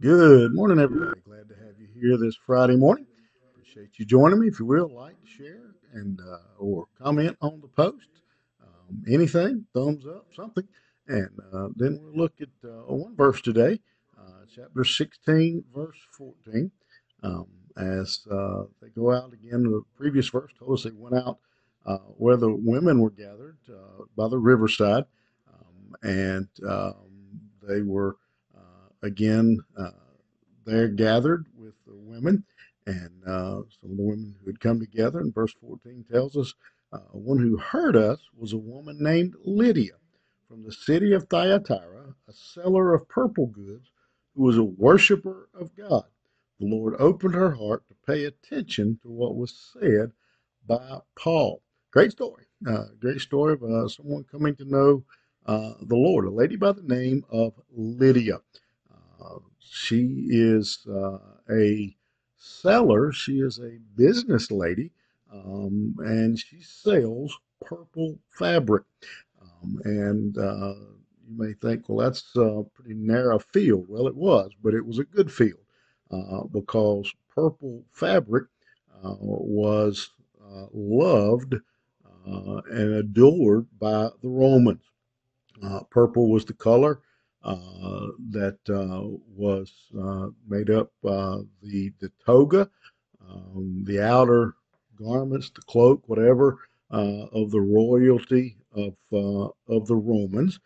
Good morning, everybody. Glad to have you here this Friday morning. Appreciate you joining me. If you will, like, share, and uh, or comment on the post. Um, anything, thumbs up, something. And uh, then we'll look at uh, one verse today, uh, chapter 16, verse 14. Um, as uh, they go out again, the previous verse told us they went out uh, where the women were gathered by the riverside, um, and um, they were again uh, there gathered with the women, and uh, some of the women who had come together. And verse 14 tells us uh, one who heard us was a woman named Lydia from the city of Thyatira, a seller of purple goods, who was a worshiper of God. The Lord opened her heart to pay attention to what was said by Paul. Great story. Uh, great story of uh, someone coming to know uh, the Lord, a lady by the name of Lydia. Uh, she is uh, a seller. She is a business lady, um, and she sells purple fabric. Um, and uh, you may think, well, that's a pretty narrow field. Well, it was, but it was a good field uh, because purple fabric uh, was uh, loved and adored by the Romans. purple was the color uh, that uh, was uh, made up the the toga, um, the outer garments, the cloak, whatever of the royalty of of the Romans,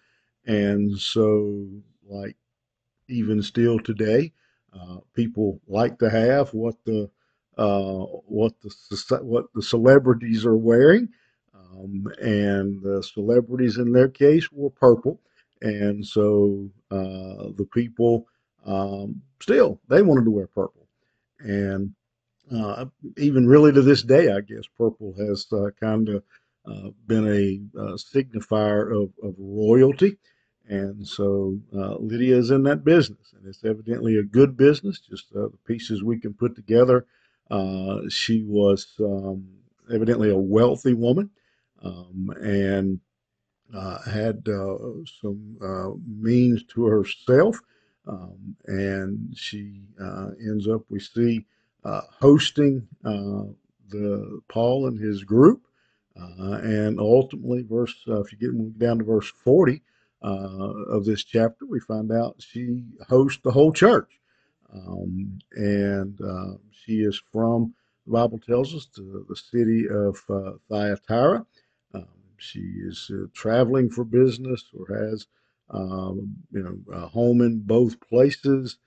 and so like even still today, people like to have what the uh, what the what the celebrities are wearing, um, and the celebrities in their case wore purple, and so uh, the people um, still they wanted to wear purple, and uh, even really to this day, I guess purple has uh, kind of uh, been a uh, signifier of, of royalty. And so uh, Lydia is in that business, and it's evidently a good business. Just the pieces we can put together. she was um, evidently a wealthy woman, um, and uh, had uh, some uh, means to herself, um, and she uh, ends up, we see, uh, hosting the Paul and his group, and ultimately, verse if you get down to verse forty of this chapter, we find out she hosts the whole church, um, and she is from the Bible tells us the, the city of Thyatira. She is uh, traveling for business or has, um, you know, a home in both places.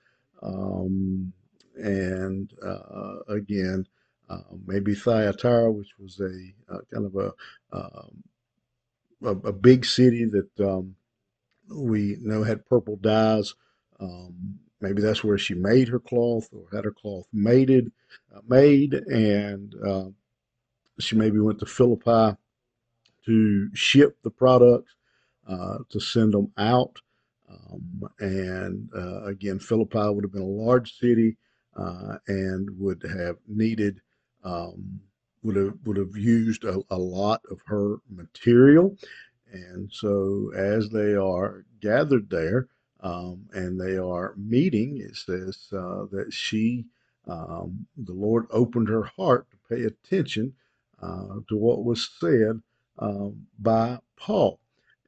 Um, and uh, again, uh, maybe Thyatira, which was a uh, kind of a, um, a, a big city that um, we know had purple dyes. Um, maybe that's where she made her cloth or had her cloth mated, uh, made, and uh, she maybe went to Philippi to ship the products, uh, to send them out. Um, and uh, again, Philippi would have been a large city uh, and would have needed, um, would have would have used a, a lot of her material. And so, as they are gathered there um, and they are meeting, it says uh, that she, um, the Lord opened her heart to pay attention uh, to what was said um, by Paul.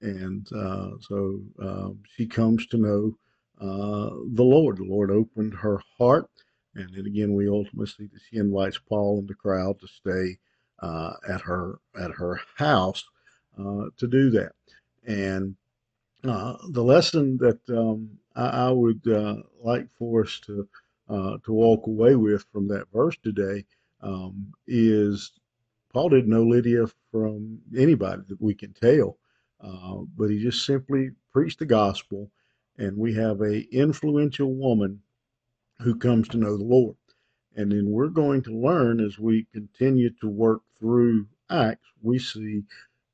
And uh, so um, she comes to know uh, the Lord. The Lord opened her heart. And then again, we ultimately see that she invites Paul and the crowd to stay uh, at her at her house uh, to do that. And uh, the lesson that um, I, I, would uh, like for us to to walk away with from that verse today um, is Paul didn't know Lydia from anybody that we can tell, uh, but he just simply preached the gospel, and we have a influential woman who comes to know the Lord. And then we're going to learn as we continue to work through Acts, we see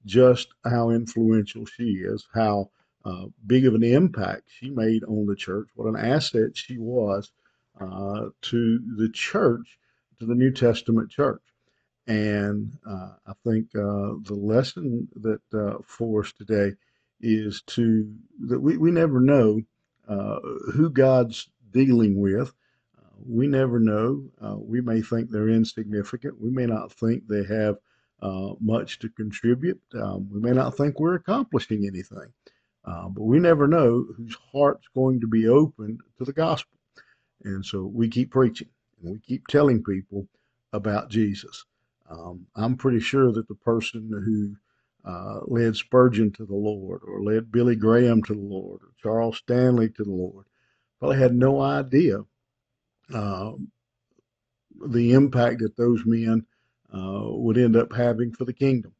just how influential she is, how uh, big of an impact she made on the church, what an asset she was uh, to the church, to the New Testament church. And uh, I think uh, the lesson that uh, for us today is to that we, we never know uh, who God's dealing with. We never know. Uh, we may think they're insignificant. We may not think they have uh, much to contribute. Um, we may not think we're accomplishing anything. But we never know whose heart's going to be open to the gospel. And so we keep preaching and we keep telling people about Jesus. Um, I'm pretty sure that the person who uh, led Spurgeon to the Lord, or led Billy Graham to the Lord, or Charles Stanley to the Lord, probably had no idea uh, the impact that those men uh, would end up having for the kingdom.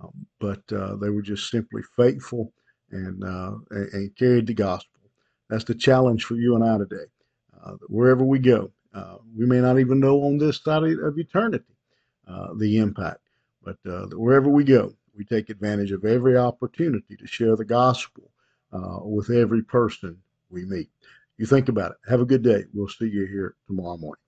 Um, but uh, they were just simply faithful and, uh, and carried the gospel. That's the challenge for you and I today. Uh, wherever we go, we may not even know on this side of eternity the impact, but wherever we go, we take advantage of every opportunity to share the gospel uh, with every person we meet. You think about it. Have a good day. We'll see you here tomorrow morning.